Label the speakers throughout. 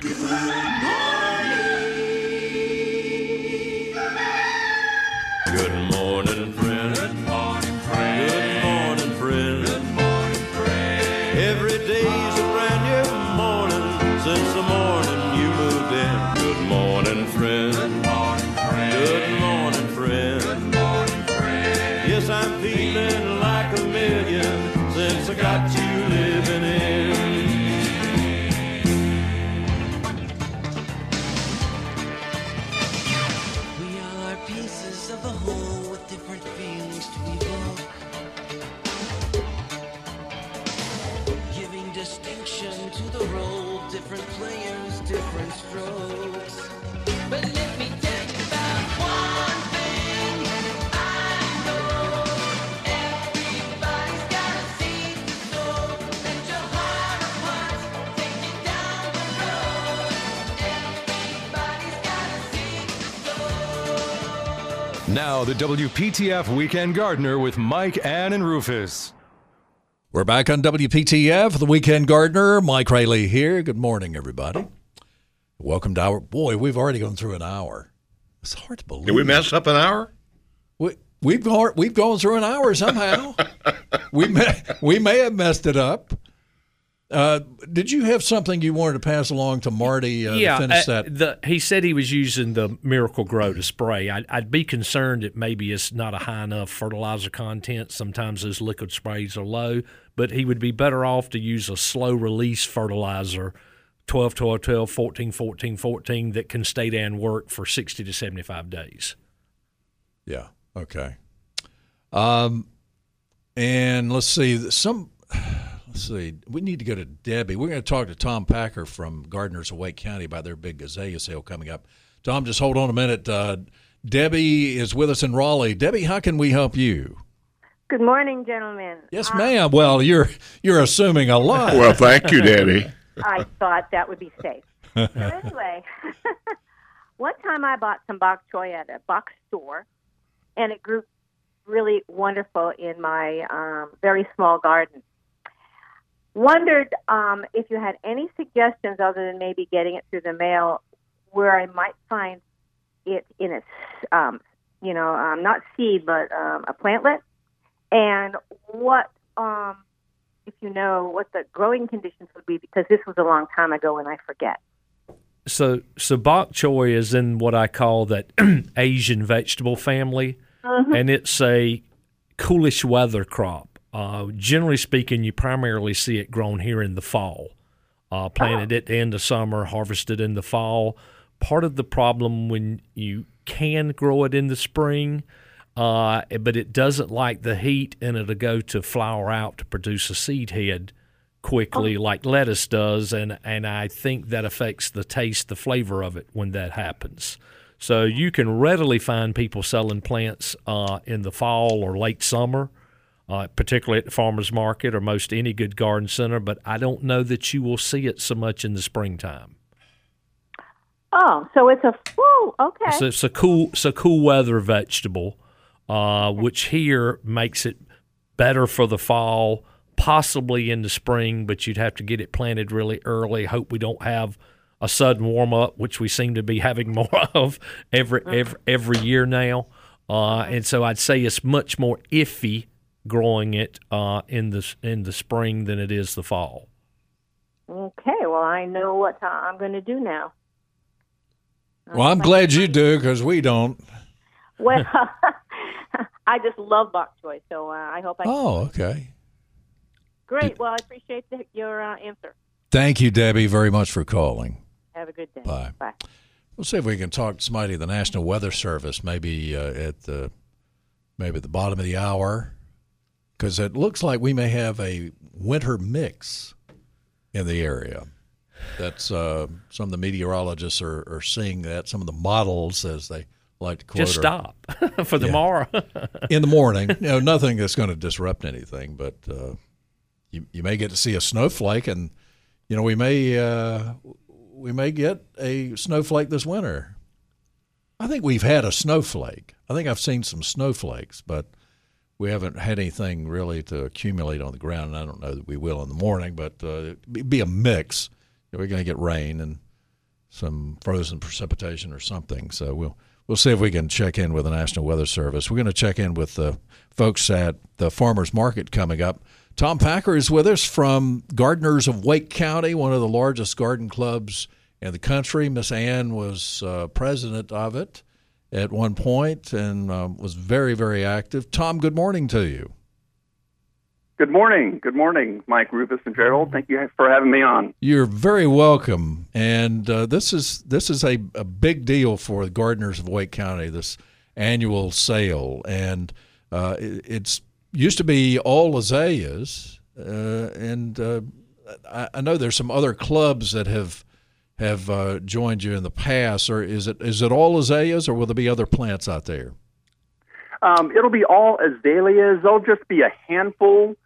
Speaker 1: No!
Speaker 2: Now, the WPTF Weekend Gardener with Mike, Ann, and Rufus.
Speaker 3: We're back on WPTF, the Weekend Gardener. Mike Raley here. Good morning, everybody. Welcome to our boy. We've already gone through an hour. It's hard to believe.
Speaker 4: Did we mess up an hour?
Speaker 3: We, we've gone we've gone through an hour somehow. we may we may have messed it up. Uh, did you have something you wanted to pass along to Marty uh,
Speaker 5: yeah,
Speaker 3: to finish
Speaker 5: uh,
Speaker 3: that?
Speaker 5: the, he said he was using the Miracle-Gro to spray. I'd, I'd be concerned that maybe it's not a high enough fertilizer content. Sometimes those liquid sprays are low, but he would be better off to use a slow release fertilizer 12, 12, 12, 14, 14, 14 that can stay there and work for 60 to 75 days.
Speaker 3: Yeah. Okay. Um, and let's see some. Let's see. We need to go to Debbie. We're going to talk to Tom Packer from Gardeners of Wake County about their big azalea sale coming up. Tom, just hold on a minute. Uh, Debbie is with us in Raleigh. Debbie, how can we help you?
Speaker 6: Good morning, gentlemen.
Speaker 3: Yes,
Speaker 6: Uh,
Speaker 3: ma'am. Well, you're you're assuming a lot.
Speaker 4: Well, thank you, Debbie.
Speaker 6: I thought that would be safe. So anyway, one time I bought some bok choy at a box store, and it grew really wonderful in my um, very small garden. Wondered um, if you had any suggestions other than maybe getting it through the mail, where I might find it in its, um, you know, um, not seed but um, a plantlet, and what um, if you know what the growing conditions would be because this was a long time ago and I forget.
Speaker 5: So, so bok choy is in what I call that Asian vegetable family, and it's a coolish weather crop. Uh, generally speaking, you primarily see it grown here in the fall. Uh, planted at the end of summer, harvested in the fall. Part of the problem when you can grow it in the spring, uh, but it doesn't like the heat, and it'll go to flower out to produce a seed head quickly, like lettuce does, and and I think that affects the taste, the flavor of it when that happens. So you can readily find people selling plants uh, in the fall or late summer, uh, particularly at the farmers market or most any good garden center. But I don't know that you will see it so much in the springtime.
Speaker 6: Oh, so it's a whoa, okay.
Speaker 5: So it's a cool, it's a cool weather vegetable, uh, which here makes it better for the fall, possibly in the spring. But you'd have to get it planted really early. Hope we don't have a sudden warm up, which we seem to be having more of every every, every year now. Uh, and so I'd say it's much more iffy growing it uh, in the in the spring than it is the fall.
Speaker 6: okay, well I know what I'm going to do now.
Speaker 3: Well, I'm glad you do because we don't.
Speaker 6: Well, I just love bok choy, so uh, I hope I.
Speaker 3: Oh, okay.
Speaker 6: Great. Well, I appreciate the, your uh, answer.
Speaker 3: Thank you, Debbie, very much for calling.
Speaker 6: Have a good day.
Speaker 3: Bye.
Speaker 6: Bye.
Speaker 3: We'll see if we can talk to somebody at the National Weather Service, maybe uh, at the maybe at the bottom of the hour, because it looks like we may have a winter mix in the area. That's uh, some of the meteorologists are, are seeing that. Some of the models, as they like to quote,
Speaker 5: Just
Speaker 3: are-
Speaker 5: stop for
Speaker 3: Yeah.
Speaker 5: tomorrow.
Speaker 3: in the morning. You know, nothing that's going to disrupt anything, but uh, you you may get to see a snowflake, and you know we may uh, we may get a snowflake this winter. I think we've had a snowflake. I think I've seen some snowflakes, but we haven't had anything really to accumulate on the ground. And I don't know that we will in the morning, but uh, it'd be a mix. We're going to get rain, and some frozen precipitation or something. So we'll we'll see if we can check in with the National Weather Service. We're going to check in with the folks at the farmers market coming up. Tom Packer is with us from Gardeners of Wake County, one of the largest garden clubs in the country. Miss Ann was uh, president of it at one point and uh, was very, very active. Tom, good morning to you.
Speaker 7: Good morning. Good morning, Mike, Rufus, and Gerald. Thank you for having me on.
Speaker 3: You're very welcome. And uh, this is this is a, a big deal for the gardeners of Wake County. This annual sale, and uh, it, it's used to be all azaleas, uh, and uh, I, I know there's some other clubs that have have uh, joined you in the past. Or is it is it all azaleas, or will there be other plants out there?
Speaker 7: Um, it'll be all azaleas. There'll just be a handful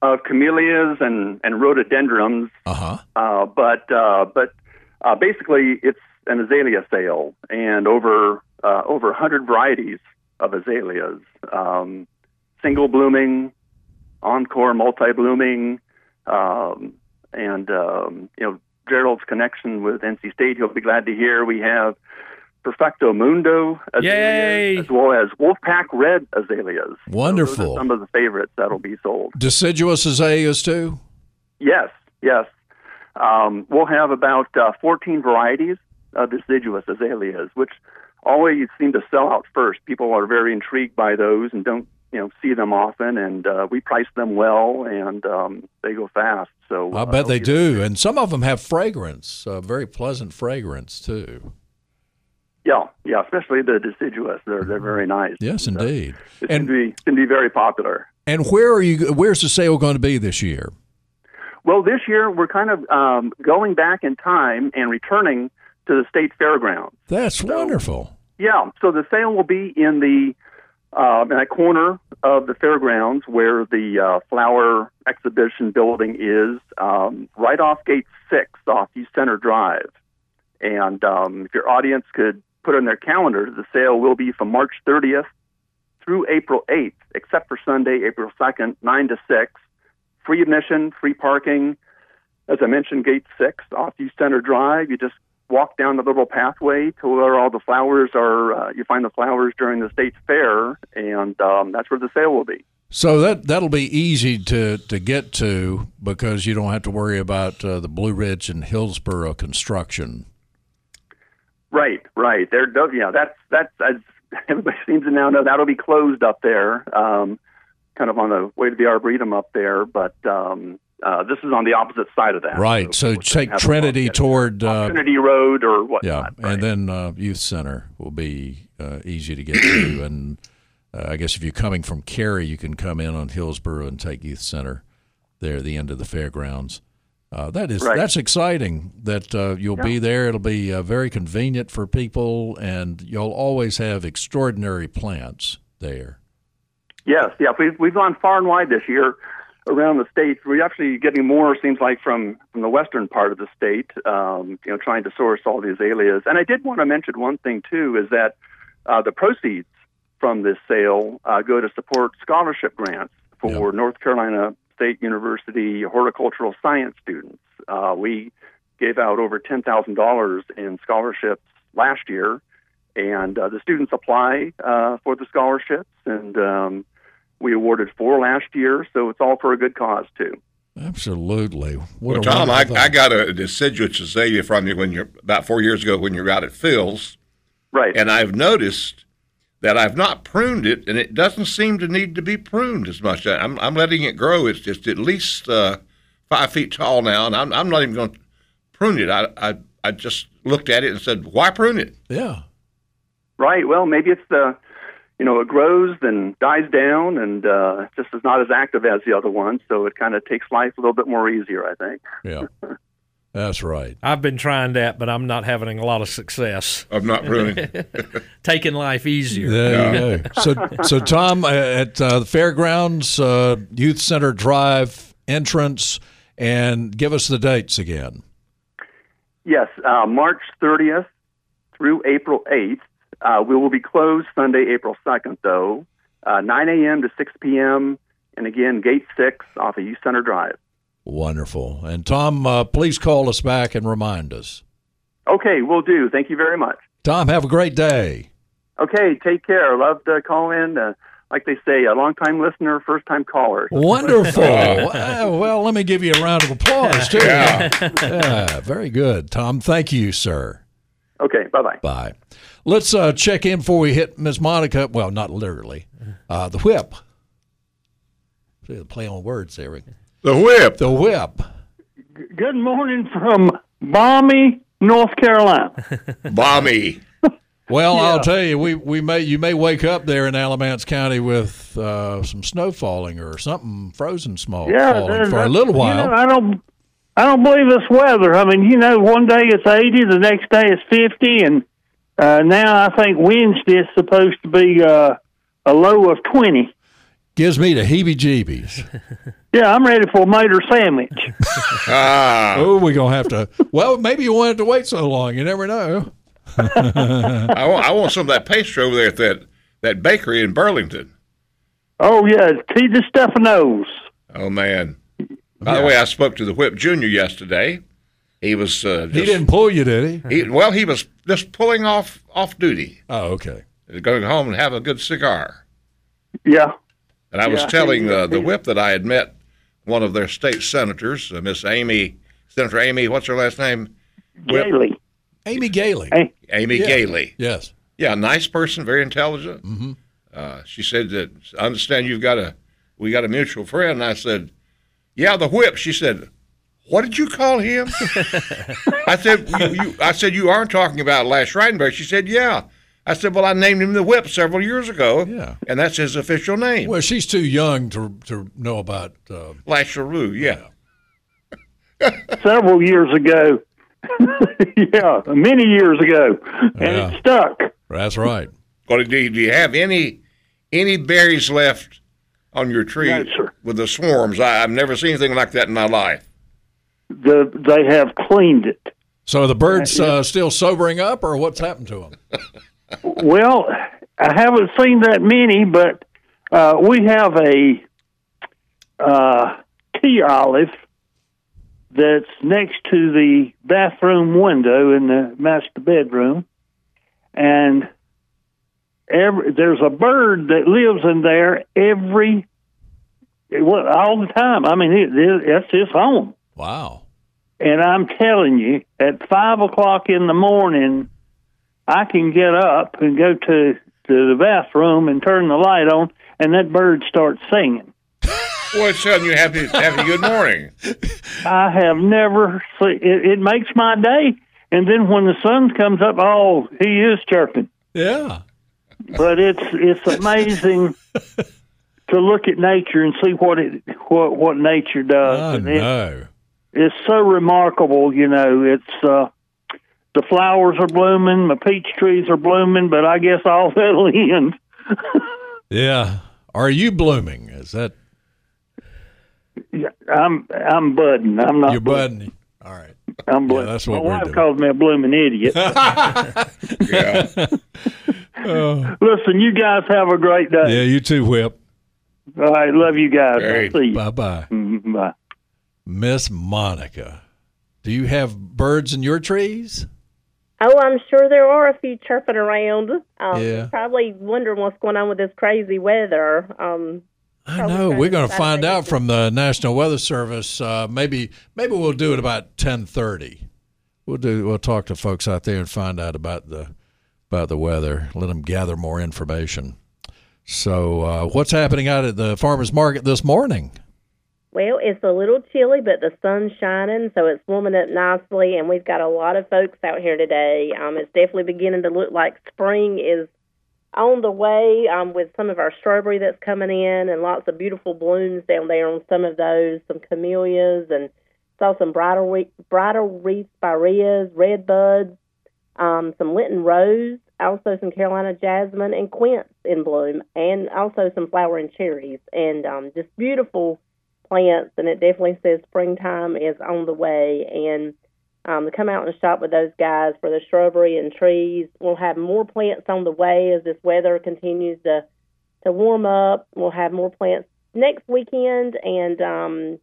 Speaker 7: of camellias and, and rhododendrons.
Speaker 3: Uh-huh.
Speaker 7: Uh, but uh, but uh, basically, it's an azalea sale, and over uh, over 100 varieties of azaleas, um, single blooming, encore, multi blooming, um, and um, you know Gerald's connection with NC State. He'll be glad to hear we have Perfecto Mundo azaleas,
Speaker 5: Yay!
Speaker 7: as well as Wolfpack Red azaleas. So those are
Speaker 3: Wonderful.
Speaker 7: some of the favorites that'll be sold.
Speaker 3: Deciduous azaleas too.
Speaker 7: Yes, yes. Um, we'll have about uh, 14 varieties of deciduous azaleas, which always seem to sell out first. People are very intrigued by those and don't, you know, see them often. And uh, we price them well, and um, they go fast. So
Speaker 3: I
Speaker 7: uh,
Speaker 3: bet they do, and some of them have fragrance, uh, very pleasant fragrance too.
Speaker 7: Yeah, yeah. Especially the deciduous, they're they're very nice.
Speaker 3: Yes,
Speaker 7: And, uh,
Speaker 3: indeed.
Speaker 7: It
Speaker 3: And
Speaker 7: can be can be very popular.
Speaker 3: and where are you? Where's the sale going to be this year?
Speaker 7: Well, this year we're kind of um, going back in time and returning to the state fairgrounds.
Speaker 3: That's wonderful.
Speaker 7: Yeah, so the sale will be in the uh, in that corner of the fairgrounds where the uh, flower exhibition building is, um, right off Gate Six off Youth Center Drive. And um, if your audience could put in their calendar, the sale will be from March 30th through April 8th, except for Sunday, April 2nd, 9 to 6. Free admission, free parking. As I mentioned, Gate 6 off Youth Center Drive. You just walk down the little pathway to where all the flowers are. Uh, you find the flowers during the state fair, and um, that's where the sale will be.
Speaker 3: So that that'll be easy to to get to because you don't have to worry about uh, the Blue Ridge and Hillsborough construction.
Speaker 7: Right, right. There, yeah, that's that's as everybody seems to now know that'll be closed up there, um, kind of on the way to the arboretum up there. But um, uh, this is on the opposite side of that.
Speaker 3: Right. So
Speaker 7: can
Speaker 3: take Trinity toward uh,
Speaker 7: Trinity Road or what?
Speaker 3: yeah,
Speaker 7: right.
Speaker 3: and then uh, Youth Center will be uh, easy to get to. And uh, I guess if you're coming from Cary, you can come in on Hillsborough and take Youth Center there at the end of the fairgrounds. Uh, that is
Speaker 7: Right.
Speaker 3: that's exciting that uh, you'll be there. It'll be uh, very convenient for people, and you'll always have extraordinary plants there.
Speaker 7: Yes, yeah, we've we've gone far and wide this year around the state. We're actually getting more, seems like, from from the western part of the state. Um, you know, trying to source all the azaleas. And I did want to mention one thing too, is that uh, the proceeds from this sale uh, go to support scholarship grants for North Carolina State University horticultural science students. Uh, we gave out over ten thousand dollars in scholarships last year, and uh, the students apply uh, for the scholarships, and um, we awarded four last year. So it's all for a good cause too.
Speaker 3: Absolutely. What
Speaker 4: Well,
Speaker 3: a
Speaker 4: Tom, I, I got a deciduous azalea from you when you're about four years ago when you were out at Phil's,
Speaker 7: Right.
Speaker 4: and I've noticed that I've not pruned it, and it doesn't seem to need to be pruned as much. I'm, I'm letting it grow. It's just at least uh, five feet tall now, and I'm, I'm not even going to prune it. I, I I just looked at it and said, "Why prune it?"
Speaker 3: yeah.
Speaker 7: Right. Well, maybe it's the, you know, it grows then dies down and uh, just is not as active as the other one, so it kind of takes life a little bit more easier, I think.
Speaker 3: Yeah. That's right.
Speaker 5: I've been trying that, but I'm not having a lot of success.
Speaker 4: I'm not pruning.
Speaker 5: Taking life easier.
Speaker 3: There you go. So, so Tom, uh, at uh, the fairgrounds, uh, Youth Center Drive entrance, and give us the dates again.
Speaker 7: Yes, uh, March 30th through April 8th. Uh, we will be closed Sunday, April 2nd, though, uh, 9 a.m. to 6 p.m. And again, Gate 6 off of Youth Center Drive.
Speaker 3: Wonderful. And Tom, uh, please call us back and remind us.
Speaker 7: Okay, we'll do. Thank you very much.
Speaker 3: Tom, have a great day.
Speaker 7: Okay, take care. Love to call in. Uh, like they say, a long time listener, first time caller.
Speaker 3: Wonderful. well, well, let me give you a round of applause, too. Yeah, very good. Tom, thank you, sir.
Speaker 7: Okay, bye bye
Speaker 3: bye. Bye. Let's uh, check in before we hit Miss Monica. Well, not literally. Uh, the whip. The play on words, Eric.
Speaker 4: The whip.
Speaker 3: The whip.
Speaker 8: Good morning from balmy North Carolina.
Speaker 4: Bommy.
Speaker 3: Well, I'll tell you, we, we may you may wake up there in Alamance County with uh, some snow falling or something frozen small
Speaker 8: Yeah,
Speaker 3: falling for a little
Speaker 8: you
Speaker 3: while.
Speaker 8: know, I don't, I don't believe this weather. I mean, you know, one day it's eighty, the next day it's fifty, and uh, now I think Wednesday is supposed to be uh, a low of twenty.
Speaker 3: Gives me the heebie-jeebies.
Speaker 8: Yeah, I'm ready for a mater sandwich.
Speaker 4: Ah.
Speaker 3: oh, we're gonna have to. Well, maybe you wanted to wait so long. You never know.
Speaker 4: I want, I want some of that pastry over there at that, that bakery in Burlington.
Speaker 8: oh yeah, T. Stephanos.
Speaker 4: Oh, man. By the way, I spoke to the Whip Junior yesterday. He was uh, just,
Speaker 3: He didn't pull you, did he?
Speaker 4: he- well, he was just pulling off off duty.
Speaker 3: Oh, okay.
Speaker 4: Going home and have a good cigar.
Speaker 8: Yeah,
Speaker 4: And I was
Speaker 8: Yeah,
Speaker 4: telling
Speaker 8: he-
Speaker 4: uh, the Whip that I had met one of their state senators, uh, Miss Amy, Senator Amy. What's her last name? Whip.
Speaker 8: Galey.
Speaker 3: Amy Galey.
Speaker 8: Hey.
Speaker 4: Amy
Speaker 3: Yeah.
Speaker 4: Galey.
Speaker 3: Yes.
Speaker 4: Yeah, nice person, very intelligent. Mm-hmm. Uh, she said that I understand you've got a we got a mutual friend. And I said, yeah, the whip. She said, what did you call him? I said, you, you, I said you aren't talking about Lash Ridenberg. She said, yeah. I said, well, I named him the whip several years ago.
Speaker 3: Yeah.
Speaker 4: and that's his official name,
Speaker 3: Well, she's too young to to know about. Uh,
Speaker 4: Lash LaRue. Yeah.
Speaker 8: several years ago. yeah, many years ago, and
Speaker 3: Yeah.
Speaker 8: it stuck.
Speaker 3: that's right.
Speaker 4: Well, do you, do you have any any berries left on your tree
Speaker 8: No, sir.
Speaker 4: with the swarms? I, I've never seen anything like that in my life.
Speaker 8: The they have cleaned it.
Speaker 3: So are the birds uh, still sobering up, or what's happened to them?
Speaker 8: Well, I haven't seen that many, but uh, we have a uh, tea olive that's next to the bathroom window in the master bedroom, and every there's a bird that lives in there every well, all the time. I mean, it, it, that's his home.
Speaker 3: Wow.
Speaker 8: And I'm telling you, at five o'clock in the morning, I can get up and go to to the bathroom and turn the light on, and that bird starts singing.
Speaker 4: Well, it's telling you happy happy good morning.
Speaker 8: I have never seen it. It makes my day. And then when the sun comes up, oh, he is chirping.
Speaker 3: Yeah.
Speaker 8: But it's it's amazing to look at nature and see what it what what nature does.
Speaker 3: I
Speaker 8: And it-
Speaker 3: know.
Speaker 8: it's so remarkable. You know, it's uh, the flowers are blooming, my peach trees are blooming, but I guess all that'll end.
Speaker 3: Yeah. Are you blooming? Is that
Speaker 8: Yeah, I'm I'm budding. I'm not.
Speaker 3: you're
Speaker 8: blooming.
Speaker 3: budding? All right.
Speaker 8: I'm budding.
Speaker 3: that's what
Speaker 8: my
Speaker 3: we're
Speaker 8: wife
Speaker 3: doing.
Speaker 8: calls me a blooming idiot.
Speaker 4: Yeah.
Speaker 8: Listen, you guys have a great day.
Speaker 3: Yeah, you too, Whip.
Speaker 8: All right, love you guys.
Speaker 4: Great.
Speaker 8: I'll see you.
Speaker 3: Bye bye.
Speaker 8: Mhm, Bye.
Speaker 3: Miss Monica, do you have birds in your trees?
Speaker 9: Oh, I'm sure there are a few chirping around. Um,
Speaker 3: Yeah.
Speaker 9: Probably wondering what's going on with this crazy weather. Um,
Speaker 3: I know. We're going to find out from the National Weather Service. Uh, maybe maybe we'll do it about ten thirty. We'll do. We'll talk to folks out there and find out about the about the weather. Let them gather more information. So, uh, what's happening out at the farmers market this morning?
Speaker 9: Well, it's a little chilly, but the sun's shining, so it's warming up nicely, and we've got a lot of folks out here today. Um, it's definitely beginning to look like spring is on the way um, with some of our strawberry that's coming in and lots of beautiful blooms down there on some of those, some camellias and saw some bridal, re- bridal wreath spireas, red buds, um, some Lenten rose, also some Carolina jasmine and quince in bloom, and also some flowering cherries, and um, just beautiful plants. And it definitely says springtime is on the way. And um, to come out and shop with those guys for the shrubbery and trees. We'll have more plants on the way as this weather continues to to warm up. We'll have more plants next weekend, and um,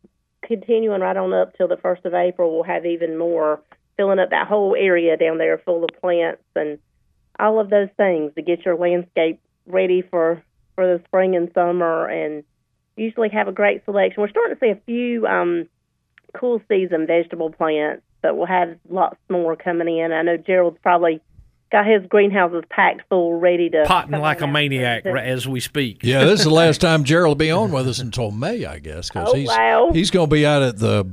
Speaker 9: continuing right on up till the first of April, we'll have even more filling up that whole area down there full of plants and all of those things to get your landscape ready for for the spring and summer and usually have a great selection. We're starting to see a few um, cool season vegetable plants, but we'll have lots more coming in. I know Gerald's probably got his greenhouses packed full, ready to
Speaker 5: Potting like a maniac
Speaker 9: soon.
Speaker 5: ra- as we speak.
Speaker 3: Yeah, this is the last time Gerald will be on with us until May, I guess, because
Speaker 9: Oh,
Speaker 3: he's
Speaker 9: wow.
Speaker 3: he's going to be out at the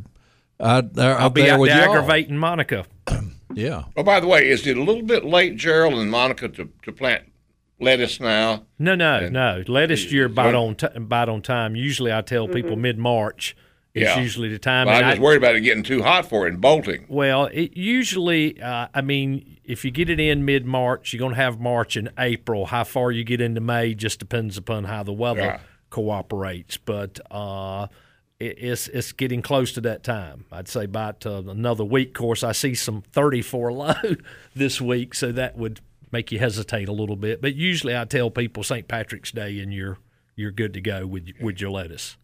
Speaker 3: out there
Speaker 5: I'll
Speaker 3: up
Speaker 5: be
Speaker 3: there
Speaker 5: out
Speaker 3: with
Speaker 5: there
Speaker 3: y'all.
Speaker 5: aggravating Monica.
Speaker 3: Yeah,
Speaker 4: Oh, by the way, is it a little bit late, Gerald and Monica, to, to plant lettuce now?
Speaker 5: No, no,
Speaker 4: And-
Speaker 5: no. Lettuce year bite
Speaker 4: Well-
Speaker 5: on t- bite on time. Usually, I tell people mid March is
Speaker 4: Yeah.
Speaker 5: usually the time.
Speaker 4: But
Speaker 5: and
Speaker 4: I'm
Speaker 5: I-
Speaker 4: just worried about it getting too hot for it and bolting.
Speaker 5: Well, it usually, uh, I mean, if you get it in mid March, you're going to have March and April. How far you get into May just depends upon how the weather
Speaker 4: Yeah.
Speaker 5: cooperates. But uh, it, it's it's getting close to that time. I'd say about uh, another week. Of course, I see some 34 low this week, so that would make you hesitate a little bit. But usually, I tell people St. Patrick's Day, and you're you're good to go with with your lettuce.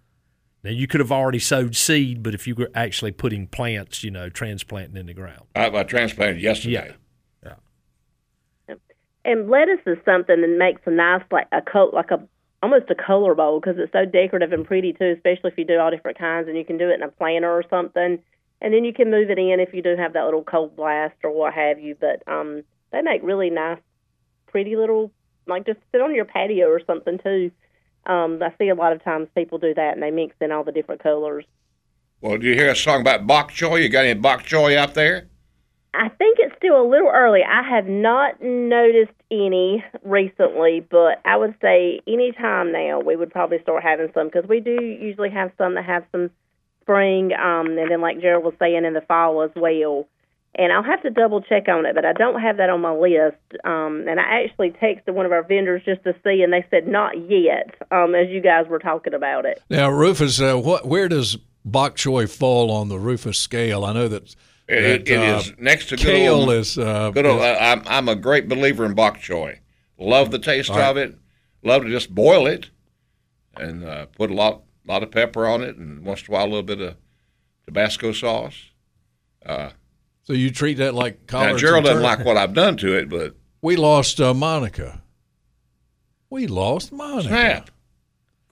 Speaker 5: Now you could have already sowed seed, but if you were actually putting plants, you know, transplanting in the ground.
Speaker 4: I, I transplanted yesterday. Yeah.
Speaker 9: And lettuce is something that makes a nice like a coat like a almost a color bowl because it's so decorative and pretty too, especially if you do all different kinds and you can do it in a planter or something. And then you can move it in if you do have that little cold blast or what have you. But um, they make really nice, pretty little like just sit on your patio or something too. Um, I see a lot of times people do that and they mix in all the different colors.
Speaker 4: Well, do you hear a song about bok choy? You got any bok choy out there?
Speaker 9: I think it's still a little early. I have not noticed any recently, but I would say any time now we would probably start having some because we do usually have some that have some spring, um, and then like Gerald was saying in the fall as well. And I'll have to double check on it, but I don't have that on my list. Um, and I actually texted one of our vendors just to see, and they said not yet, um, as you guys were talking about it.
Speaker 3: Now, Rufus, uh, what where does bok choy fall on the Rufus scale? I know that,
Speaker 4: It, it,
Speaker 3: that,
Speaker 4: it
Speaker 3: uh,
Speaker 4: is next to good
Speaker 3: kale
Speaker 4: old,
Speaker 3: is uh,
Speaker 4: good old.
Speaker 3: is-
Speaker 4: uh, I'm I'm a great believer in bok choy. Love the taste
Speaker 3: All right.
Speaker 4: of it. Love to just boil it and uh, put a lot lot of pepper on it, and once in a while a little bit of Tabasco sauce.
Speaker 3: So you treat that like
Speaker 4: now Gerald doesn't like what I've done to it, but
Speaker 3: We lost uh, Monica. We lost Monica.
Speaker 4: snap,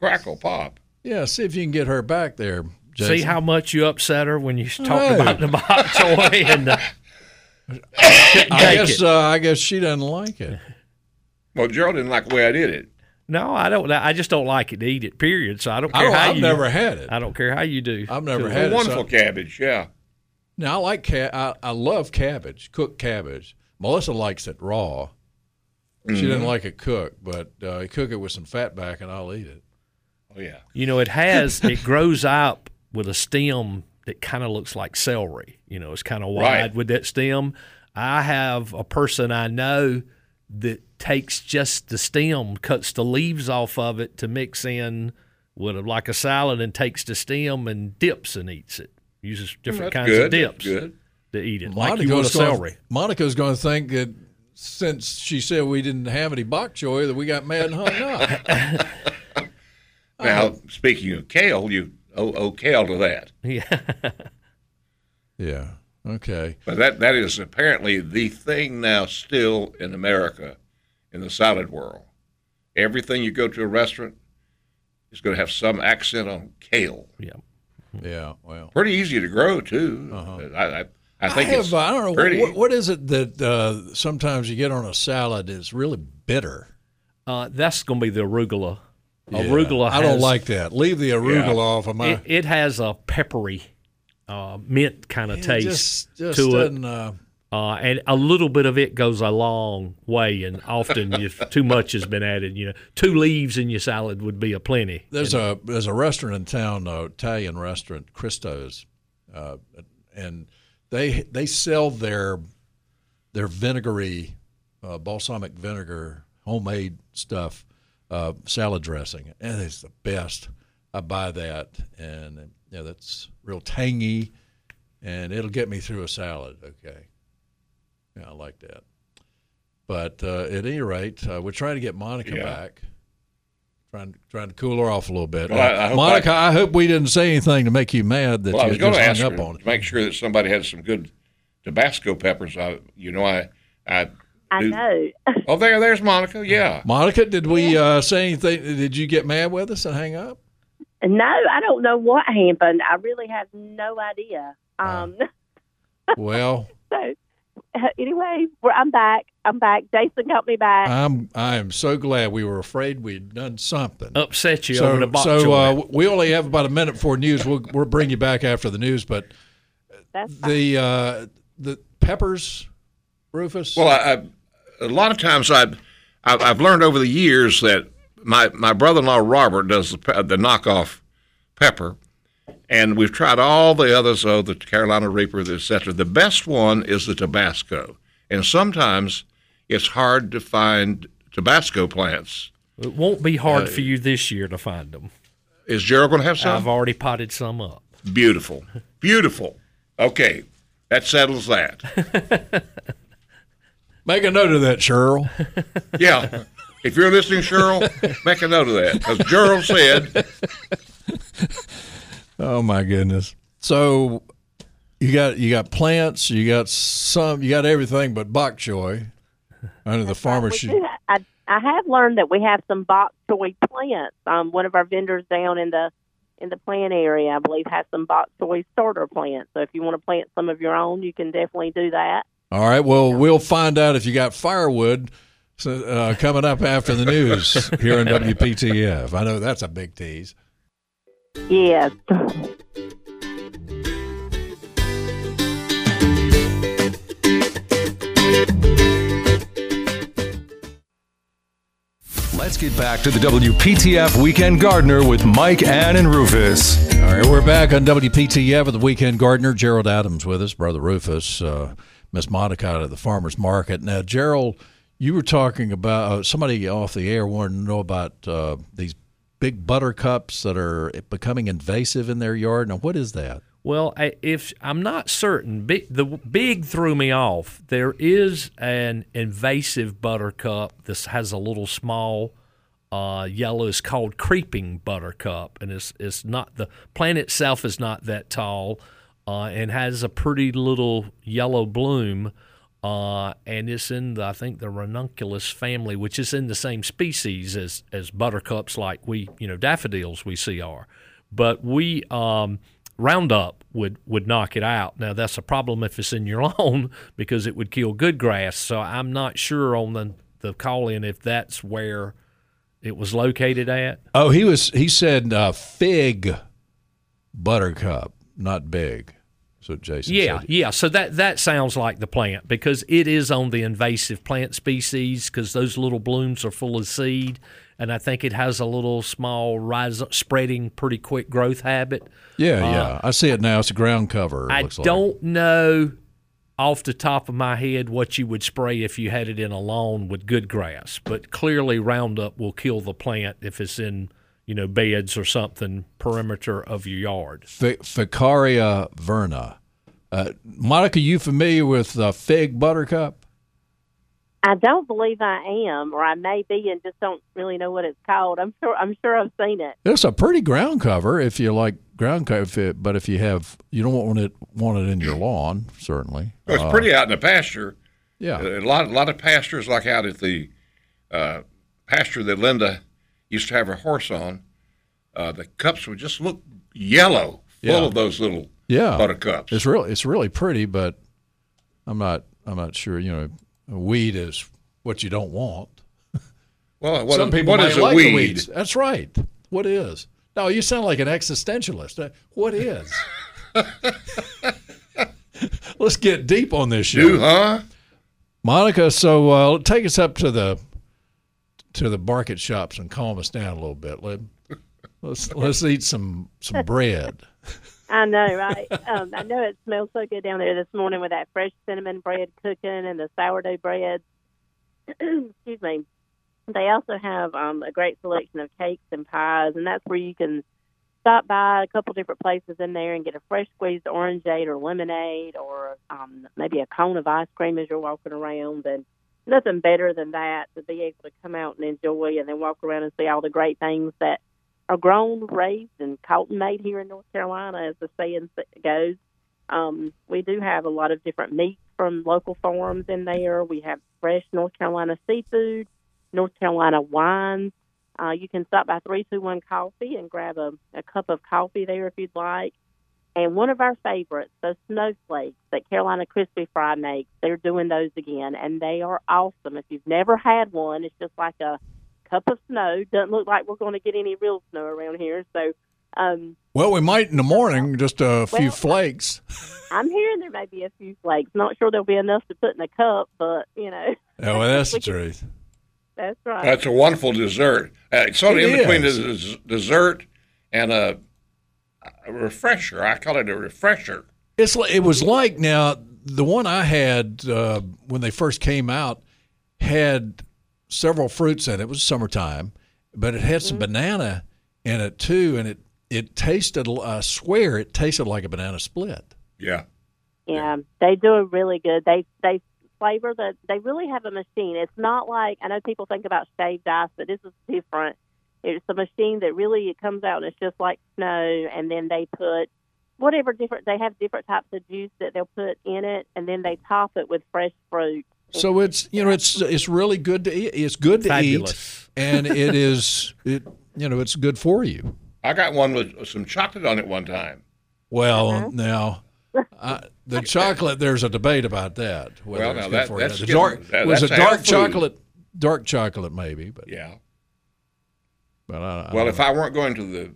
Speaker 4: crackle, pop.
Speaker 3: Yeah, see if you can get her back there. Jason.
Speaker 5: See how much you upset her when you talked
Speaker 3: Hey.
Speaker 5: about the bok choy and the,
Speaker 3: I
Speaker 5: take
Speaker 3: guess uh, I guess she doesn't like it.
Speaker 4: Well, Gerald didn't like the way I did it.
Speaker 5: No, I don't. I just don't like it to eat it. Period. So I don't
Speaker 3: I
Speaker 5: care
Speaker 3: don't,
Speaker 5: how
Speaker 3: I've
Speaker 5: you.
Speaker 3: never had it.
Speaker 5: I don't care how you do.
Speaker 3: I've never
Speaker 5: to it.
Speaker 3: had it.
Speaker 4: Wonderful
Speaker 3: so-
Speaker 4: cabbage, yeah.
Speaker 3: Now I like ca- I, I love cabbage, cooked cabbage. Melissa likes it raw. She
Speaker 4: Mm-hmm.
Speaker 3: didn't like it cooked, but uh, cook it with some fat back, and I'll eat it.
Speaker 4: Oh yeah.
Speaker 5: You know, it has. it grows up with a stem that kind of looks like celery. You know, it's kind of wide
Speaker 4: Right.
Speaker 5: with that stem. I have a person I know that takes just the stem, cuts the leaves off of it to mix in with a, like a salad, and takes the stem and dips and eats it. Uses different
Speaker 4: That's
Speaker 5: kinds
Speaker 4: good.
Speaker 5: of dips
Speaker 4: good.
Speaker 5: to eat it, like you would a
Speaker 3: Monica's gonna- Monica's going to think that since she said we didn't have any bok choy, that we got mad and hung up.
Speaker 4: Now, speaking of kale, you owe, owe kale to that.
Speaker 5: Yeah.
Speaker 3: yeah. Okay.
Speaker 4: But that, that is apparently the thing now still in America in the salad world. Everything you go to a restaurant is going to have some accent on kale.
Speaker 5: Yeah.
Speaker 3: Yeah. Well.
Speaker 4: Pretty easy to grow, too. I, I, I think
Speaker 3: have,
Speaker 4: it's
Speaker 3: I don't know what, what is it that uh, sometimes you get on a salad is really bitter.
Speaker 5: Uh, that's going to be the arugula.
Speaker 3: Yeah.
Speaker 5: Arugula.
Speaker 3: I don't like that. Leave the arugula
Speaker 4: Yeah.
Speaker 3: off of my.
Speaker 5: It, it has a peppery, uh, mint kind of
Speaker 3: It
Speaker 5: taste
Speaker 3: just, just
Speaker 5: to it,
Speaker 3: doesn't, Uh,
Speaker 5: and a little bit of it goes a long way. And often, if too much has been added, you know, two leaves in your salad would be a plenty.
Speaker 3: There's a there's a restaurant in town, uh, Italian restaurant, Cristo's, uh, and they they sell their their vinegary, uh, balsamic vinegar, homemade stuff, uh, salad dressing, and it's the best. I buy that, and yeah, that's real tangy, and it'll get me through a salad. Okay, yeah, I like that. But uh, at any rate, uh, we're trying to get Monica
Speaker 4: Yeah.
Speaker 3: back trying trying to cool her off a little bit.
Speaker 4: Well,
Speaker 3: Uh,
Speaker 4: I hope
Speaker 3: Monica, I, hope we didn't say anything to make you mad that
Speaker 4: well, I
Speaker 3: you
Speaker 4: was going
Speaker 3: just
Speaker 4: to
Speaker 3: hung
Speaker 4: ask
Speaker 3: up
Speaker 4: her
Speaker 3: on it.
Speaker 4: to make sure that somebody had some good Tabasco peppers. I, you know, I, I,
Speaker 9: I
Speaker 4: do-
Speaker 9: know.
Speaker 4: Oh, there, there's Monica. Yeah.
Speaker 3: Monica, did we uh, say anything? Did you get mad with us and hang up?
Speaker 9: No, I don't know what happened. I really have no idea. Um,
Speaker 3: Well,
Speaker 9: so anyway, we're, I'm back. I'm back. Jason got me back.
Speaker 3: I'm I am so glad we were afraid we'd done something.
Speaker 5: Upset you
Speaker 3: so
Speaker 5: over the bok
Speaker 3: so uh, we only have about a minute for news. We'll we'll bring you back after the news, but
Speaker 9: That's
Speaker 3: the uh, the peppers, Rufus.
Speaker 4: Well, I, I, a lot of times I've, I've I've learned over the years that my my brother-in-law Robert does the, pe- the knockoff pepper, and we've tried all the others, oh, the Carolina Reaper, etc. The best one is the Tabasco, and sometimes it's hard to find Tabasco plants.
Speaker 5: it won't be hard uh, for you this year to find them.
Speaker 4: Is Gerald going to have some?
Speaker 5: I've already potted some up.
Speaker 4: Beautiful, beautiful. Okay, that settles that.
Speaker 3: Make a note of that, Cheryl.
Speaker 4: Yeah. If you're listening, Cheryl, make a note of that because Gerald said
Speaker 3: Oh my goodness. So you got you got plants, you got some, you got everything but bok choy under the farmer's shoe.
Speaker 9: I, I have learned that we have some bok choy plants. Um, one of our vendors down in the in the plant area, I believe, has some bok choy starter plants. So if you want to plant some of your own, you can definitely do that.
Speaker 3: All right. Well, we'll find out if you got firewood uh, coming up after the news here on WPTF. I know that's a big tease.
Speaker 9: Yes.
Speaker 2: Let's get back to the WPTF Weekend Gardener with Mike, Ann, and Rufus.
Speaker 3: All right, we're back on WPTF with the Weekend Gardener. Gerald Adams with us, Brother Rufus, uh, Miss Monica out of the Farmers Market. Now, Gerald, you were talking about uh, somebody off the air wanted to know about uh, these big buttercups that are becoming invasive in their yard. Now, what is that?
Speaker 5: Well, if I'm not certain, big, the big threw me off. There is an invasive buttercup. This has a little small uh, yellow. It's called creeping buttercup, and it's it's not the plant itself is not that tall, uh, and has a pretty little yellow bloom. Uh, and it's in the, I think the ranunculus family, which is in the same species as as buttercups, like we you know daffodils we see are. But we um, Roundup would would knock it out. Now that's a problem if it's in your lawn because it would kill good grass. So I'm not sure on the the call in if that's where it was located at.
Speaker 3: Oh, he was. He said uh, fig buttercup, not big. So Jason.
Speaker 5: Yeah, yeah. So that that sounds like the plant because it is on the invasive plant species because those little blooms are full of seed, and I think it has a little small rise spreading pretty quick growth habit.
Speaker 3: Yeah, yeah. I see it now. It's a ground cover. it
Speaker 5: Uh, I don't know off the top of my head what you would spray if you had it in a lawn with good grass, but clearly Roundup will kill the plant if it's in you know beds or something perimeter of your yard.
Speaker 3: Fi- Ficaria verna. Uh, Monica, you familiar with uh, fig buttercup?
Speaker 9: I don't believe I am, or I may be, and just don't really know what it's called. I'm sure. I'm sure I've seen it.
Speaker 3: It's a pretty ground cover if you like ground cover, if but if you have, you don't want it want it in your lawn, certainly.
Speaker 4: Well, it's
Speaker 3: Uh,
Speaker 4: pretty out in the pasture.
Speaker 3: Yeah.
Speaker 4: A lot, a lot of pastures, like out at the uh, pasture that Linda used to have her horse on, uh, the cups would just look yellow, full
Speaker 3: Yeah.
Speaker 4: of those little
Speaker 3: yeah,
Speaker 4: buttercups.
Speaker 3: It's really it's really pretty, but I'm not I'm not sure. You know, a weed is what you don't want.
Speaker 4: Well, what,
Speaker 3: Some people
Speaker 4: what
Speaker 3: might
Speaker 4: is
Speaker 3: like
Speaker 4: weed?
Speaker 3: weeds. That's right. What is? No, you sound like an existentialist. Uh, What is? Let's get deep on this show.
Speaker 4: Do, huh?
Speaker 3: Monica, so uh, take us up to the to the market shops and calm us down a little bit. Let, let's let's eat some some bread.
Speaker 9: I know, right? um, I know it smells so good down there this morning with that fresh cinnamon bread cooking and the sourdough bread. Excuse me. They also have um, a great selection of cakes and pies, and that's where you can stop by a couple different places in there and get a fresh squeezed orangeade or lemonade or um, maybe a cone of ice cream as you're walking around. And nothing better than that to be able to come out and enjoy and then walk around and see all the great things that are grown, raised, and cultivated here in North Carolina, as the saying goes. Um, we do have a lot of different meats from local farms in there. We have fresh North Carolina seafood, North Carolina wines. Uh, you can stop by 321 Coffee and grab a, a cup of coffee there if you'd like. And one of our favorites, the snowflakes that Carolina Crispy Fry makes, they're doing those again, and they are awesome. If you've never had one, it's just like a cup of snow. Doesn't look like we're going to get any real snow around here, so um,
Speaker 3: Well, we might in the morning, just a few
Speaker 9: Well,
Speaker 3: flakes.
Speaker 9: I'm hearing there may be a few flakes. Not sure there'll be enough to put in a cup, but you know,
Speaker 3: Oh, well, that's the
Speaker 9: We can-
Speaker 3: truth.
Speaker 9: that's right.
Speaker 4: That's a wonderful dessert. Uh, it's sort of
Speaker 3: It
Speaker 4: in between the des- dessert and a, a refresher. I call it a refresher.
Speaker 3: It's li- it was like now the one I had uh, when they first came out had several fruits in it. It was summertime, but it had some banana in it too, and it it tasted. I swear, it tasted like a banana split.
Speaker 4: Yeah.
Speaker 9: Yeah, they do it really good. They they flavor the. They really have a machine. It's not like I know people think about shaved ice, but this is different. It's a machine that really it comes out and it's just like snow, and then they put whatever different. They have different types of juice that they'll put in it, and then they top it with fresh fruit.
Speaker 3: So it's you know it's it's really good to eat. It's good to
Speaker 5: Fabulous.
Speaker 3: eat, and it is it you know it's good for you.
Speaker 4: I got one with some chocolate on it one time.
Speaker 3: Well, uh-huh. now I, the chocolate. There's a debate about that. whether
Speaker 4: Well,
Speaker 3: it's
Speaker 4: now
Speaker 3: good
Speaker 4: that-
Speaker 3: for
Speaker 4: that's
Speaker 3: The
Speaker 4: getting-
Speaker 3: dark
Speaker 4: that-
Speaker 3: was a
Speaker 4: that's a
Speaker 3: dark
Speaker 4: health food.
Speaker 3: chocolate, dark chocolate maybe, but
Speaker 4: Yeah.
Speaker 3: But I, I
Speaker 4: Well,
Speaker 3: don't
Speaker 4: if I weren't going to the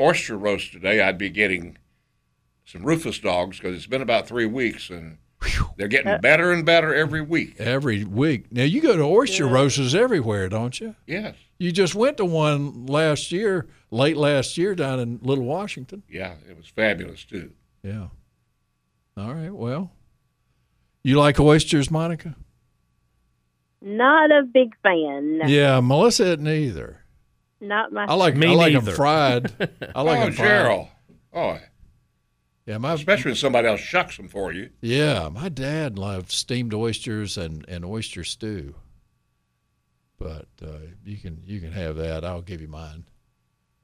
Speaker 4: oyster roast today, I'd be getting some Rufus dogs because it's been about three weeks and they're getting eh. better and better every week.
Speaker 3: every week. Now you go to oyster roasts everywhere, don't you?
Speaker 4: Yes.
Speaker 3: You just went to one last year, late last year, down in Little Washington.
Speaker 4: Yeah, it was fabulous too.
Speaker 3: Yeah. All right. Well, you like oysters, Monica?
Speaker 9: Not a big fan.
Speaker 3: Yeah, Melissa isn't either.
Speaker 9: Not my.
Speaker 3: I like
Speaker 5: Me
Speaker 3: I like them fried. I like
Speaker 4: oh,
Speaker 3: them fried.
Speaker 4: Gerald. Oh,
Speaker 3: Yeah, my
Speaker 4: especially when somebody else shucks them for you.
Speaker 3: yeah, my dad loved steamed oysters and, and oyster stew. But uh, you can you can have that. I'll give you mine.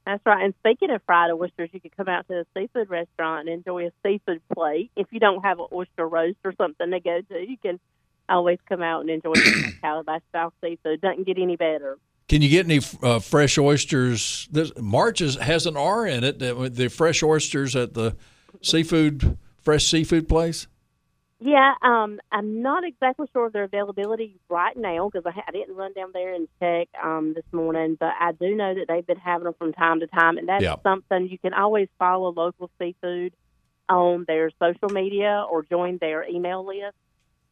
Speaker 9: That's right. And speaking of fried oysters, you could come out to a seafood restaurant and enjoy a seafood plate. If you don't have an oyster roast or something to go to, you can always come out and enjoy some Calabash style seafood. It doesn't get any better.
Speaker 3: Can you get any uh, fresh oysters? This, March is, has an R in it. The, the fresh oysters at the seafood fresh seafood place.
Speaker 9: Yeah, um, I'm not exactly sure of their availability right now because I, I didn't run down there and check um, this morning, but I do know that they've been having them from time to time, and that's
Speaker 3: Yeah.
Speaker 9: something you can always follow local seafood on their social media or join their email list,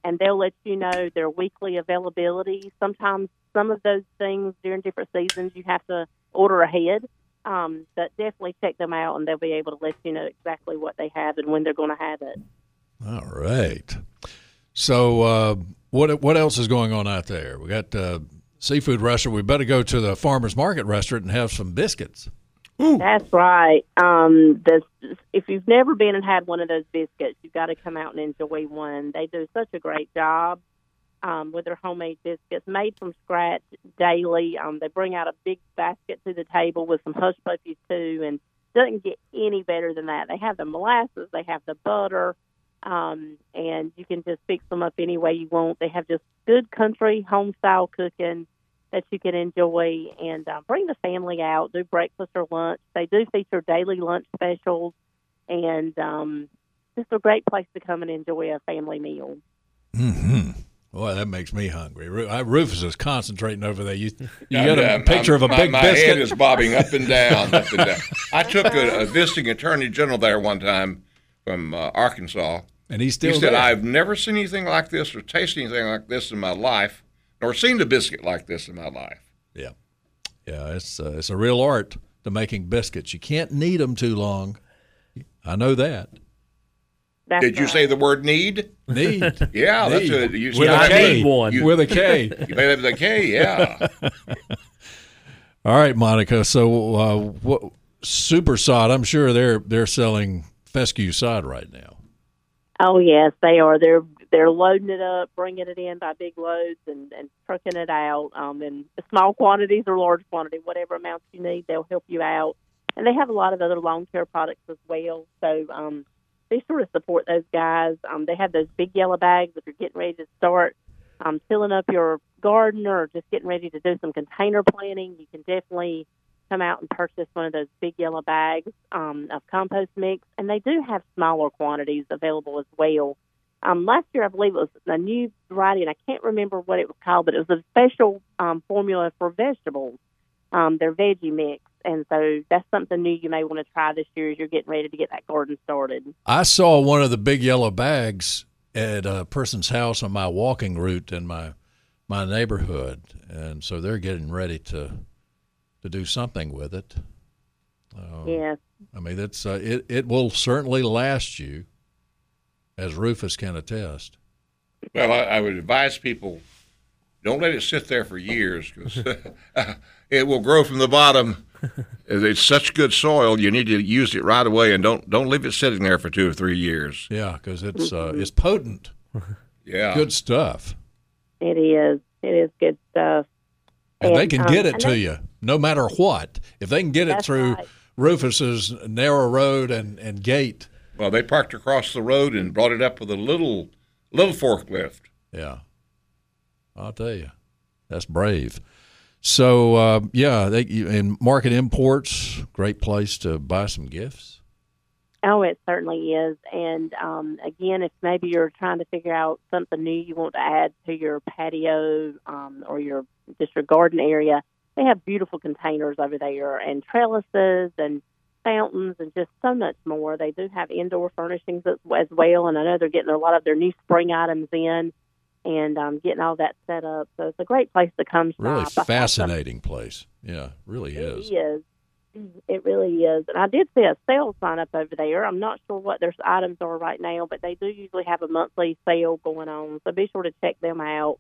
Speaker 9: and they'll let you know their weekly availability. Sometimes some of those things during different seasons you have to order ahead. Um, but definitely check them out, and they'll be able to let you know exactly what they have and when they're going to have it.
Speaker 3: All right. So uh, what what else is going on out there? We got uh, seafood restaurant. We better go to the farmers market restaurant and have some biscuits.
Speaker 9: That's right. Um, the, if you've never been and had one of those biscuits, you've got to come out and enjoy one. They do such a great job um, with their homemade biscuits, made from scratch daily. Um, they bring out a big basket to the table with some hush puppies too, and doesn't get any better than that. They have the molasses, they have the butter, um, and you can just fix them up any way you want. They have just good country home style cooking that you can enjoy and uh, bring the family out, do breakfast or lunch. They do feature daily lunch specials, and um, just a great place to come and enjoy a family meal.
Speaker 3: Mm-hmm. Boy, that makes me hungry. Rufus is concentrating over there. You you
Speaker 4: I'm-
Speaker 3: got a
Speaker 4: I'm-
Speaker 3: picture of a
Speaker 4: my,
Speaker 3: big
Speaker 4: my
Speaker 3: biscuit.
Speaker 4: head is bobbing up and down, up and down. I took a, a visiting attorney general there one time from uh, Arkansas.
Speaker 3: and he's
Speaker 4: He
Speaker 3: still
Speaker 4: said,
Speaker 3: there.
Speaker 4: "I've never seen anything like this or tasted anything like this in my life, nor seen a biscuit like this in my life."
Speaker 3: Yeah, yeah. It's uh, it's a real art to making biscuits. You can't knead them too long. I know that.
Speaker 9: That's
Speaker 4: Did you
Speaker 9: right.
Speaker 4: say the word need?
Speaker 3: Need.
Speaker 4: Yeah, that's
Speaker 3: Need.
Speaker 4: a you
Speaker 3: with a
Speaker 5: I
Speaker 3: K.
Speaker 5: need one.
Speaker 4: You,
Speaker 3: With a K.
Speaker 4: you made it with a K, yeah.
Speaker 3: All right, Monica. So, uh, what super sod? I'm sure they're they're selling fescue sod right now.
Speaker 9: Oh yes, they are. They're they're loading it up, bringing it in by big loads, and and trucking it out um, in small quantities or large quantity, whatever amounts you need. They'll help you out, and they have a lot of other lawn care products as well. So um, be sure to support those guys. Um, they have those big yellow bags if you're getting ready to start um, filling up your garden or just getting ready to do some container planting. You can definitely come out and purchase one of those big yellow bags um, of compost mix, and they do have smaller quantities available as well. Um, last year, I believe it was a new variety, and I can't remember what it was called, but it was a special um, formula for vegetables. Um, their veggie mix, and so that's something new you may want to try this year as you're getting ready to get that garden started.
Speaker 3: I saw one of the big yellow bags at a person's house on my walking route in my my neighborhood, and so they're getting ready to to do something with it. Um,
Speaker 9: Yes.
Speaker 3: I mean, it's uh, it it will certainly last you, as Rufus can attest.
Speaker 4: Well, I, I would advise people don't let it sit there for years because it will grow from the bottom. It's such good soil; you need to use it right away, and don't don't leave it sitting there for two or three years.
Speaker 3: Yeah, because it's uh, it's potent,
Speaker 4: Yeah,
Speaker 3: good stuff,
Speaker 9: It is. It is good stuff.
Speaker 3: and they can
Speaker 9: um,
Speaker 3: get it to you no matter what. If they can get it through
Speaker 9: right.
Speaker 3: Rufus's narrow road and and gate,
Speaker 4: Well, they parked across the road and brought it up with a little little forklift.
Speaker 3: Yeah, I'll tell you, that's brave. So uh, yeah, they and Market Imports, great place to buy some gifts.
Speaker 9: Oh, it certainly is. And um, again, if maybe you're trying to figure out something new you want to add to your patio um, or your just your garden area, they have beautiful containers over there and trellises and fountains and just so much more. They do have indoor furnishings as, as well, and I know they're getting a lot of their new spring items in and um, getting all that set up. So it's a great place to come shop.
Speaker 3: Really
Speaker 9: I saw some-
Speaker 3: fascinating place. Yeah, really is.
Speaker 9: it is. It really is. And I did see a sale sign up over there. I'm not sure what their items are right now, but they do usually have a monthly sale going on. So be sure to check them out.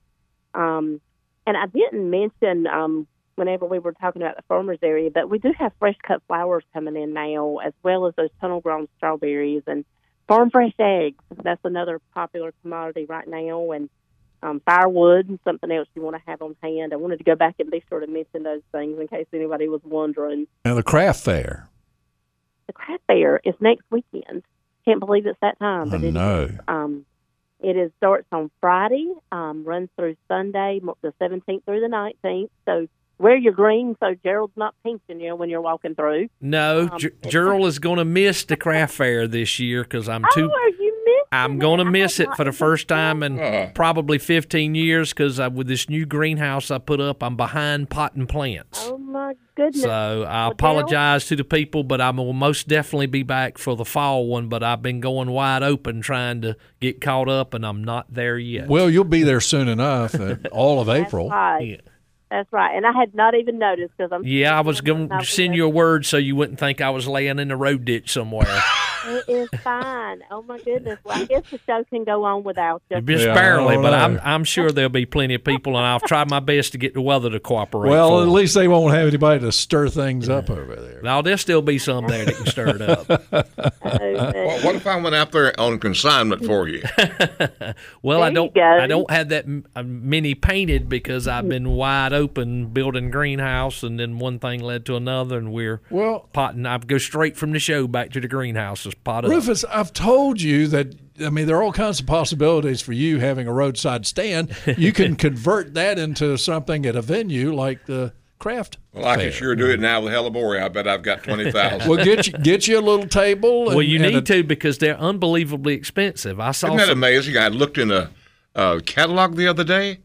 Speaker 9: Um, and I didn't mention um, whenever we were talking about the farmers area, but we do have fresh cut flowers coming in now, as well as those tunnel grown strawberries and farm fresh eggs. That's another popular commodity right now. And um, firewood and something else you want to have on hand. I wanted to go back and be sure to mention those things in case anybody was wondering.
Speaker 3: And the craft fair.
Speaker 9: The craft fair is next weekend. Can't believe it's that time.
Speaker 3: I
Speaker 9: it,
Speaker 3: know.
Speaker 9: um, it is starts on Friday, um, runs through Sunday, the 17th through the 19th. So wear your green so Gerald's not pinching you when you're walking through.
Speaker 5: No,
Speaker 9: Um,
Speaker 5: Ger-
Speaker 9: it's-
Speaker 5: Gerald is going to miss the craft fair this year because I'm
Speaker 9: Oh,
Speaker 5: too.
Speaker 9: are you missing
Speaker 5: I'm going to miss it for the first time in
Speaker 4: Uh-huh.
Speaker 5: probably 15 years because with this new greenhouse I put up, I'm behind potting plants.
Speaker 9: Oh my goodness!
Speaker 5: So I
Speaker 9: Well,
Speaker 5: apologize to the people, but I will most definitely be back for the fall one. But I've been going wide open trying to get caught up, and I'm not there yet.
Speaker 3: Well, you'll be there soon enough. All of April.
Speaker 9: That's right.
Speaker 5: Yeah.
Speaker 9: That's right. And I had not even noticed because I'm.
Speaker 5: Yeah, I was going to send you a word so you wouldn't think I was laying in the road ditch somewhere.
Speaker 9: It is fine. Oh my goodness. Well, I guess the show can go on without you.
Speaker 5: Just
Speaker 3: Yeah,
Speaker 5: barely, but. I'm I'm sure there'll be plenty of people, and I'll try my best to get the weather to cooperate.
Speaker 3: Well,
Speaker 5: at
Speaker 3: at
Speaker 5: 'em.
Speaker 3: least they won't have anybody to stir things up over there.
Speaker 5: Now there'll still be some there that can stir it up.
Speaker 4: Well, what if I went out there on consignment for you?
Speaker 5: Well,
Speaker 9: There
Speaker 5: I don't. I don't have that uh, many painted because I've been wide open building greenhouse, and then one thing led to another, and we're
Speaker 3: Well,
Speaker 5: potting. I go straight from the show back to the greenhouse to pot up.
Speaker 3: Rufus, I've told you that. I mean, there are all kinds of possibilities for you having a roadside stand. You can convert that into something at a venue like the craft.
Speaker 4: Well, I
Speaker 3: fair.
Speaker 4: can sure do it now with Hellebore. I bet I've got twenty thousand.
Speaker 3: Well, get you get you a little table. And,
Speaker 5: Well, you
Speaker 3: and
Speaker 5: need
Speaker 3: a-
Speaker 5: to because they're unbelievably expensive. I saw
Speaker 4: Isn't that
Speaker 5: some,
Speaker 4: amazing? I looked in a, a catalog the other day,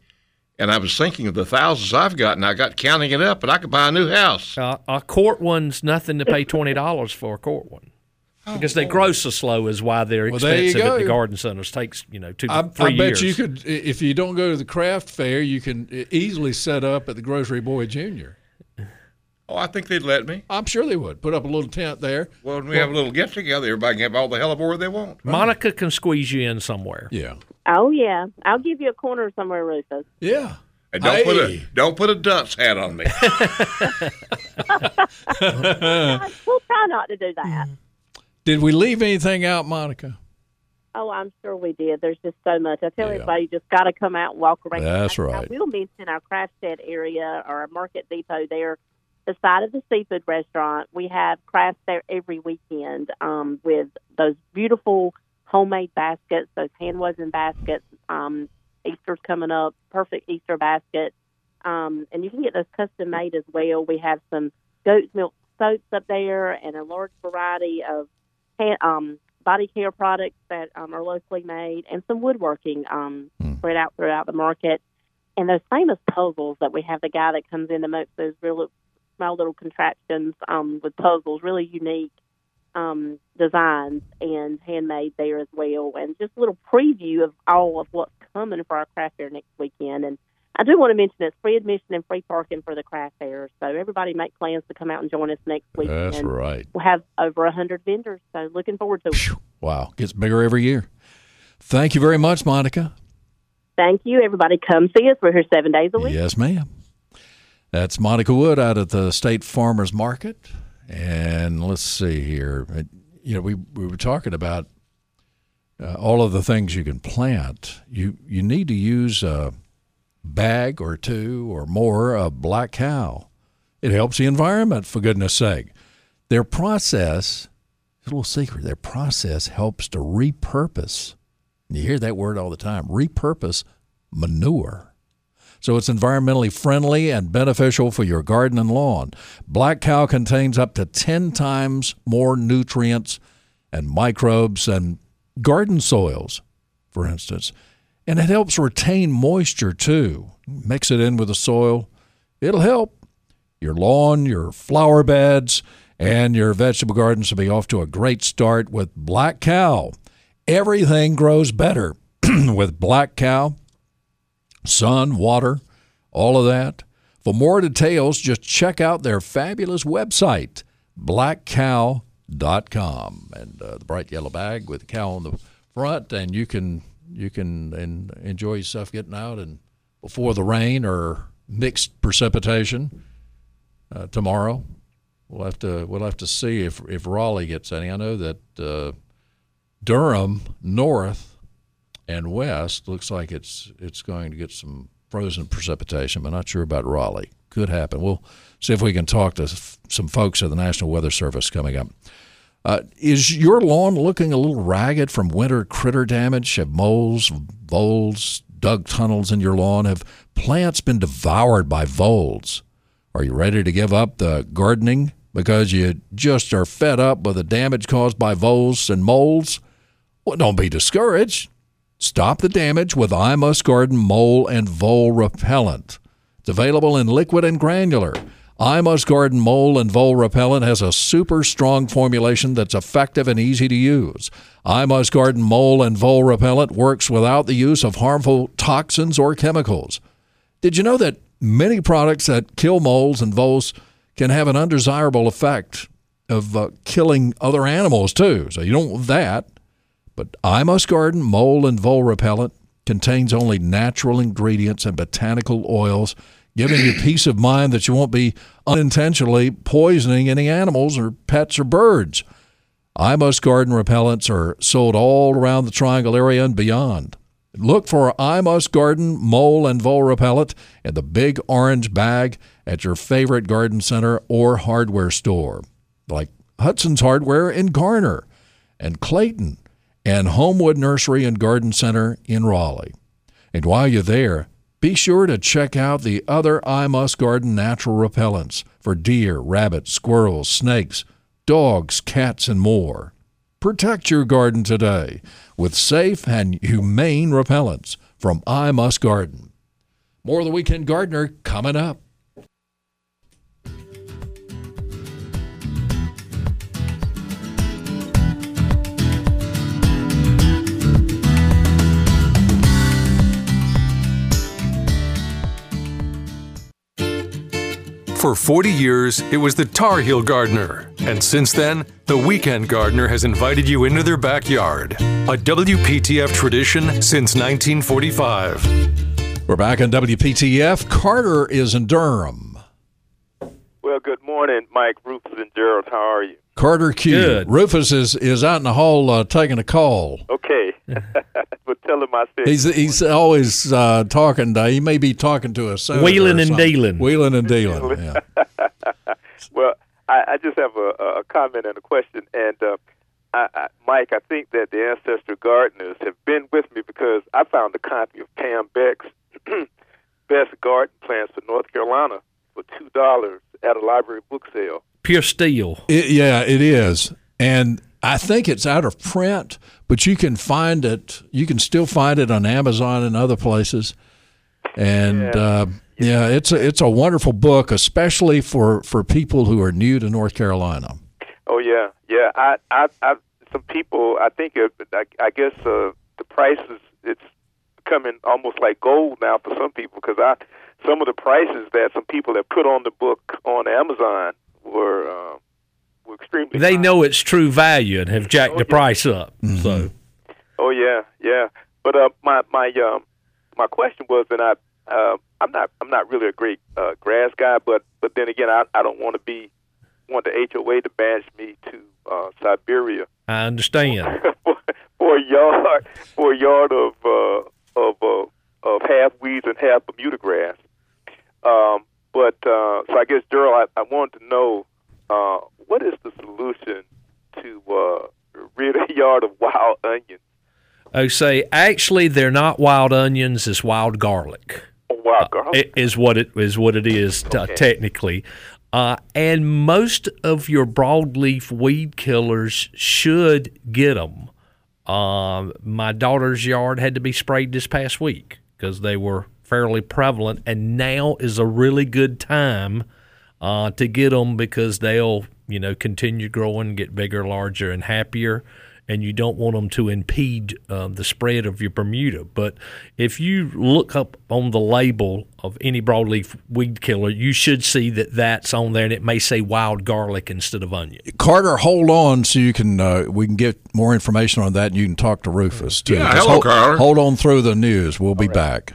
Speaker 4: and I was thinking of the thousands I've got, and I got counting it up, and I could buy a new house.
Speaker 5: uh, a court one's nothing to pay twenty dollars for a court one. Oh, because they grow so slow is why they're
Speaker 3: Well,
Speaker 5: expensive at the garden centers. Takes you know two
Speaker 3: I,
Speaker 5: three
Speaker 3: I bet
Speaker 5: years.
Speaker 3: you could, if you don't go to the craft fair, you can easily set up at the Grocery Boy Junior.
Speaker 4: Oh, I think they'd let me.
Speaker 3: I'm sure they would put up a little tent there.
Speaker 4: Well, when we have a little get together, everybody can have all the Hellebore they want.
Speaker 5: Monica can squeeze you in somewhere.
Speaker 3: Yeah,
Speaker 9: Oh yeah, I'll give you a corner somewhere, Rufus.
Speaker 3: yeah.
Speaker 4: And don't put a don't put a dunce hat on me.
Speaker 9: we'll try not to do that.
Speaker 3: Did we leave anything out, Monica?
Speaker 9: Oh, I'm sure we did. There's just so much. I tell
Speaker 3: Yeah.
Speaker 9: everybody, you just got to come out and walk around.
Speaker 3: That's
Speaker 9: I,
Speaker 3: right.
Speaker 9: I will mention our craft shed area or our market depot there. beside of the seafood restaurant, we have crafts there every weekend um, with those beautiful homemade baskets, those hand woven baskets. Um, Easter's coming up, perfect Easter basket. Um, and you can get those custom made as well. We have some goat's milk soaps up there and a large variety of hand, um, body care products that um, are locally made and some woodworking um, spread out throughout the market. And those famous puzzles that we have the guy that comes in to make those real small little contraptions um, with puzzles, really unique um, designs and handmade there as well. And just a little preview of all of what's coming for our craft fair next weekend. And I do want to mention it's free admission and free parking for the craft fair. So everybody make plans to come out and join us next week.
Speaker 3: That's right.
Speaker 9: We'll have over a hundred vendors, so looking forward to it.
Speaker 3: Wow, gets bigger every year. Thank you very much, Monica.
Speaker 9: Thank you, everybody. Come see us. We're here seven days a week.
Speaker 3: Yes, ma'am. That's Monica Wood out at the State Farmers Market. And let's see here. You know, we, we were talking about uh, all of the things you can plant. You you need to use a bag or two or more of black cow. It helps the environment, for goodness sake. Their process, a little secret, their process helps to repurpose. You hear that word all the time repurpose manure. So it's environmentally friendly and beneficial for your garden and lawn. Black cow contains up to 10 times more nutrients and microbes than garden soils, for instance. And it helps retain moisture too. Mix it in with the soil, it'll help. Your lawn, your flower beds, and your vegetable gardens will be off to a great start with Black Cow. Everything grows better with Black Cow sun, water, all of that. For more details, just check out their fabulous website, blackcow.com. And uh, the bright yellow bag with the cow on the front, and you can you can en- enjoy yourself getting out and before the rain or mixed precipitation uh, tomorrow. We'll have to we'll have to see if if Raleigh gets any. I know that uh, Durham North and west looks like it's it's going to get some frozen precipitation, but not sure about Raleigh. Could happen. We'll see if we can talk to some folks at the National Weather Service coming up. Uh, is your lawn looking a little ragged from winter critter damage? Have moles, voles dug tunnels in your lawn? Have plants been devoured by voles? Are you ready to give up the gardening because you just are fed up with the damage caused by voles and moles? Well, don't be discouraged. Stop the damage with I Must Garden Mole and Vole Repellent. It's available in liquid and granular. I Must Garden Mole and Vole Repellent has a super strong formulation that's effective and easy to use. I Must Garden Mole and Vole Repellent works without the use of harmful toxins or chemicals. Did you know that many products that kill moles and voles can have an undesirable effect of uh, killing other animals too? So you don't want that. But I Must Garden Mole and Vole Repellent contains only natural ingredients and botanical oils, giving you peace of mind that you won't be unintentionally poisoning any animals or pets or birds. I Must Garden repellents are sold all around the Triangle area and beyond. Look for I Must Garden Mole and Vole Repellent in the big orange bag at your favorite garden center or hardware store, like Hudson's Hardware in Garner and Clayton and Homewood Nursery and Garden Center in Raleigh. And while you're there, be sure to check out the other I Must Garden natural repellents for deer, rabbits, squirrels, snakes, dogs, cats, and more. Protect your garden today with safe and humane repellents from I Must Garden. More of the Weekend Gardener coming up.
Speaker 2: For 40 years, it was the Tar Heel Gardener. And since then, the Weekend Gardener has invited you into their backyard. A WPTF tradition since 1945.
Speaker 3: We're back on WPTF. Carter is in Durham.
Speaker 10: Well, good morning, Mike, Rufus, and Gerald. How are you?
Speaker 3: Carter Q.
Speaker 5: Good.
Speaker 3: Rufus is, is out in the hall uh, taking a call.
Speaker 10: Okay. but tell him I said
Speaker 3: He's he's always uh, talking. To, he may be talking to us.
Speaker 5: Wheeling and dealing.
Speaker 3: Wheeling and dealing. Yeah.
Speaker 10: well, I, I just have a, a comment and a question. And uh, I, I, Mike, I think that the ancestor gardeners have been with me because I found a copy of Pam Beck's Best Garden Plants for North Carolina for two dollars at a library book sale.
Speaker 5: Pure steal.
Speaker 3: It, yeah, it is, and I think it's out of print, but you can find it. You can still find it on Amazon and other places. And
Speaker 10: Yeah.
Speaker 3: uh, yeah, it's a it's a wonderful book, especially for for people who are new to North Carolina.
Speaker 10: Oh yeah, yeah. I, I, I some people. I think. It, I, I guess uh, the prices. It's becoming almost like gold now for some people because I some of the prices that some people have put on the book on Amazon were uh, were extremely.
Speaker 5: They
Speaker 10: high.
Speaker 5: know it's true value and have jacked the price up. So
Speaker 10: Oh yeah, yeah. But uh, my my um my question was, and I uh, I'm not I'm not really a great uh, grass guy, but but then again, I I don't want to be want the HOA to bash me to uh, Siberia
Speaker 5: I understand.
Speaker 10: for, for a yard for a yard of uh, of uh, of half weeds and half Bermuda grass. Um, but uh, so I guess, Daryl, I, I wanted to know uh, what is the solution to uh, rid a yard of wild onions.
Speaker 5: Oh, say actually, they're not wild onions; it's wild garlic.
Speaker 10: Wild garlic.
Speaker 5: i- is what it is what it is t- technically. Uh, and most of your broadleaf weed killers should get them. Um, my daughter's yard had to be sprayed this past week because they were fairly prevalent, and now is a really good time uh, to get them because they'll you know continue growing, get bigger, larger, and happier. And you don't want them to impede uh, the spread of your Bermuda. But if you look up on the label of any broadleaf weed killer, you should see that that's on there, and it may say wild garlic instead of onion.
Speaker 3: Carter, hold on so you can uh, we can get more information on that, and you can talk to Rufus too.
Speaker 4: Yeah, hello,
Speaker 3: hold,
Speaker 4: Carter.
Speaker 3: Hold on through the news. We'll be back.